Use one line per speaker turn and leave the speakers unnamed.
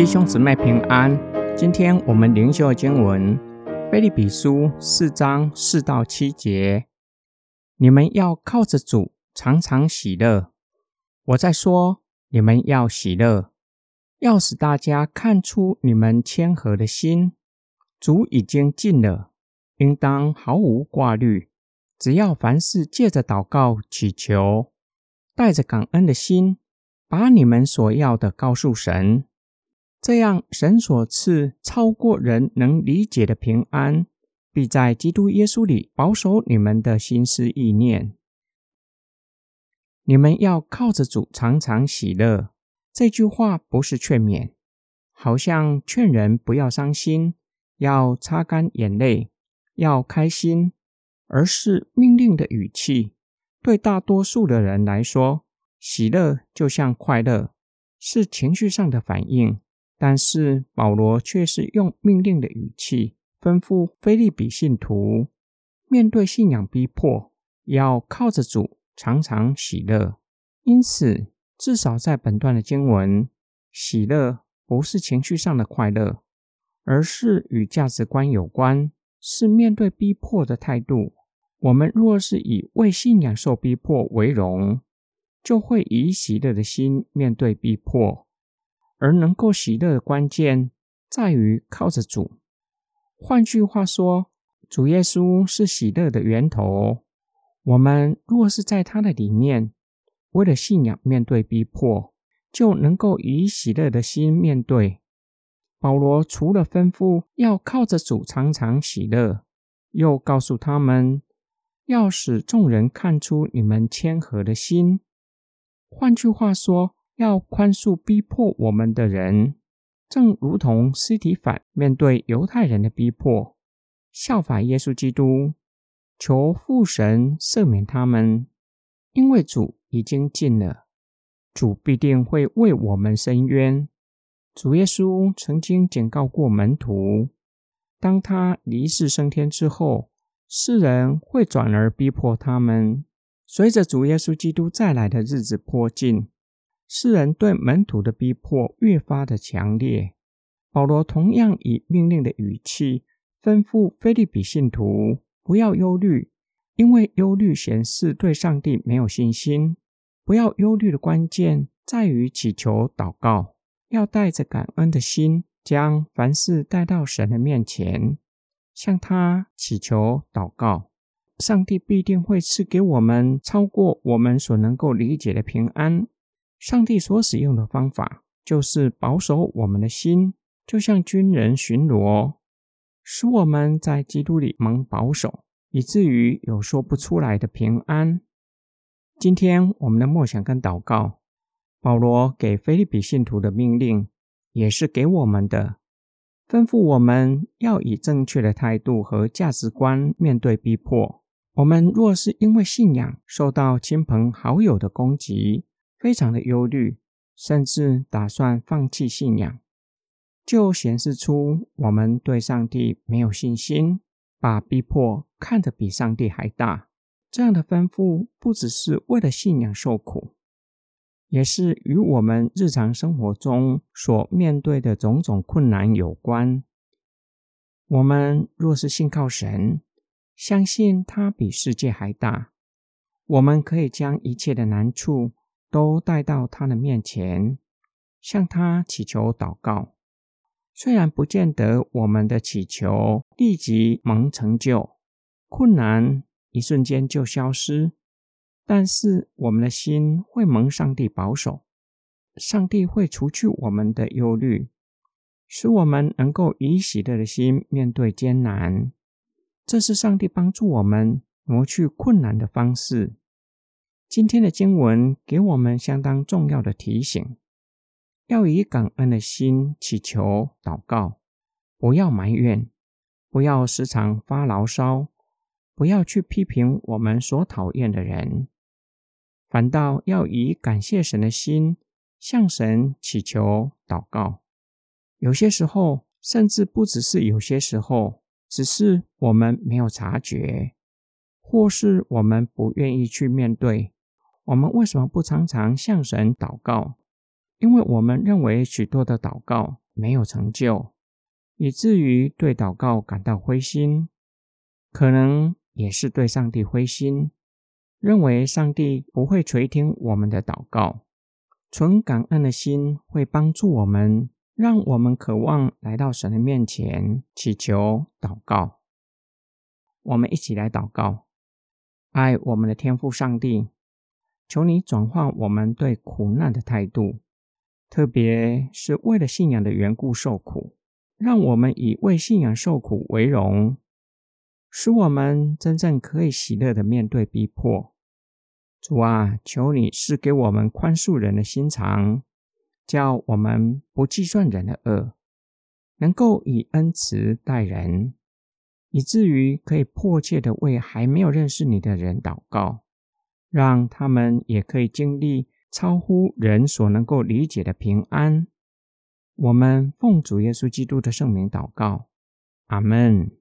弟兄姊妹平安。今天我们灵修经文《菲利比书》四章四到七节。你们要靠着主，常常喜乐。我在说，你们要喜乐，要使大家看出你们谦和的心。主已经尽了，应当毫无挂虑。只要凡事借着祷告祈求，带着感恩的心，把你们所要的告诉神。这样，神所赐超过人能理解的平安，必在基督耶稣里保守你们的心思意念。你们要靠着主常常喜乐。这句话不是劝勉，好像劝人不要伤心，要擦干眼泪，要开心，而是命令的语气。对大多数的人来说，喜乐就像快乐，是情绪上的反应。但是保罗却是用命令的语气吩咐菲利比信徒，面对信仰逼迫，要靠着主常常喜乐。因此，至少在本段的经文，喜乐不是情绪上的快乐，而是与价值观有关，是面对逼迫的态度。我们若是以为信仰受逼迫为荣，就会以喜乐的心面对逼迫。而能够喜乐的关键在于靠着主。换句话说，主耶稣是喜乐的源头。我们若是在他的里面，为了信仰面对逼迫，就能够以喜乐的心面对。保罗除了吩咐要靠着主常常喜乐，又告诉他们要使众人看出你们谦和的心。换句话说。要宽恕逼迫我们的人，正如同斯提反面对犹太人的逼迫，效法耶稣基督，求父神赦免他们，因为主已经尽了，主必定会为我们伸冤。主耶稣曾经警告过门徒，当他离世升天之后，世人会转而逼迫他们。随着主耶稣基督再来的日子迫近。世人对门徒的逼迫越发的强烈，保罗同样以命令的语气吩咐菲利比信徒不要忧虑，因为忧虑显示对上帝没有信心。不要忧虑的关键在于祈求祷告，要带着感恩的心，将凡事带到神的面前，向他祈求祷告，上帝必定会赐给我们超过我们所能够理解的平安。上帝所使用的方法，就是保守我们的心，就像军人巡逻，使我们在基督里蒙保守，以至于有说不出来的平安。今天我们的默想跟祷告，保罗给菲利比信徒的命令，也是给我们的，吩咐我们要以正确的态度和价值观面对逼迫。我们若是因为信仰受到亲朋好友的攻击，非常的忧虑，甚至打算放弃信仰，就显示出我们对上帝没有信心，把逼迫看得比上帝还大。这样的吩咐不只是为了信仰受苦，也是与我们日常生活中所面对的种种困难有关。我们若是信靠神，相信他比世界还大，我们可以将一切的难处。都带到他的面前，向他祈求祷告。虽然不见得我们的祈求立即蒙成就，困难一瞬间就消失，但是我们的心会蒙上帝保守，上帝会除去我们的忧虑，使我们能够以喜乐的心面对艰难。这是上帝帮助我们挪去困难的方式。今天的经文给我们相当重要的提醒：要以感恩的心祈求祷告，不要埋怨，不要时常发牢骚，不要去批评我们所讨厌的人，反倒要以感谢神的心向神祈求祷告。有些时候，甚至不只是有些时候，只是我们没有察觉，或是我们不愿意去面对。我们为什么不常常向神祷告？因为我们认为许多的祷告没有成就，以至于对祷告感到灰心，可能也是对上帝灰心，认为上帝不会垂听我们的祷告。纯感恩的心会帮助我们，让我们渴望来到神的面前祈求祷告。我们一起来祷告，爱我们的天父上帝，求你转换我们对苦难的态度，特别是为了信仰的缘故受苦，让我们以为信仰受苦为荣，使我们真正可以喜乐的面对逼迫。主啊，求你赐给我们宽恕人的心肠，叫我们不计算人的恶，能够以恩慈待人，以至于可以迫切的为还没有认识你的人祷告，让他们也可以经历超乎人所能够理解的平安。我们奉主耶稣基督的圣名祷告，阿门。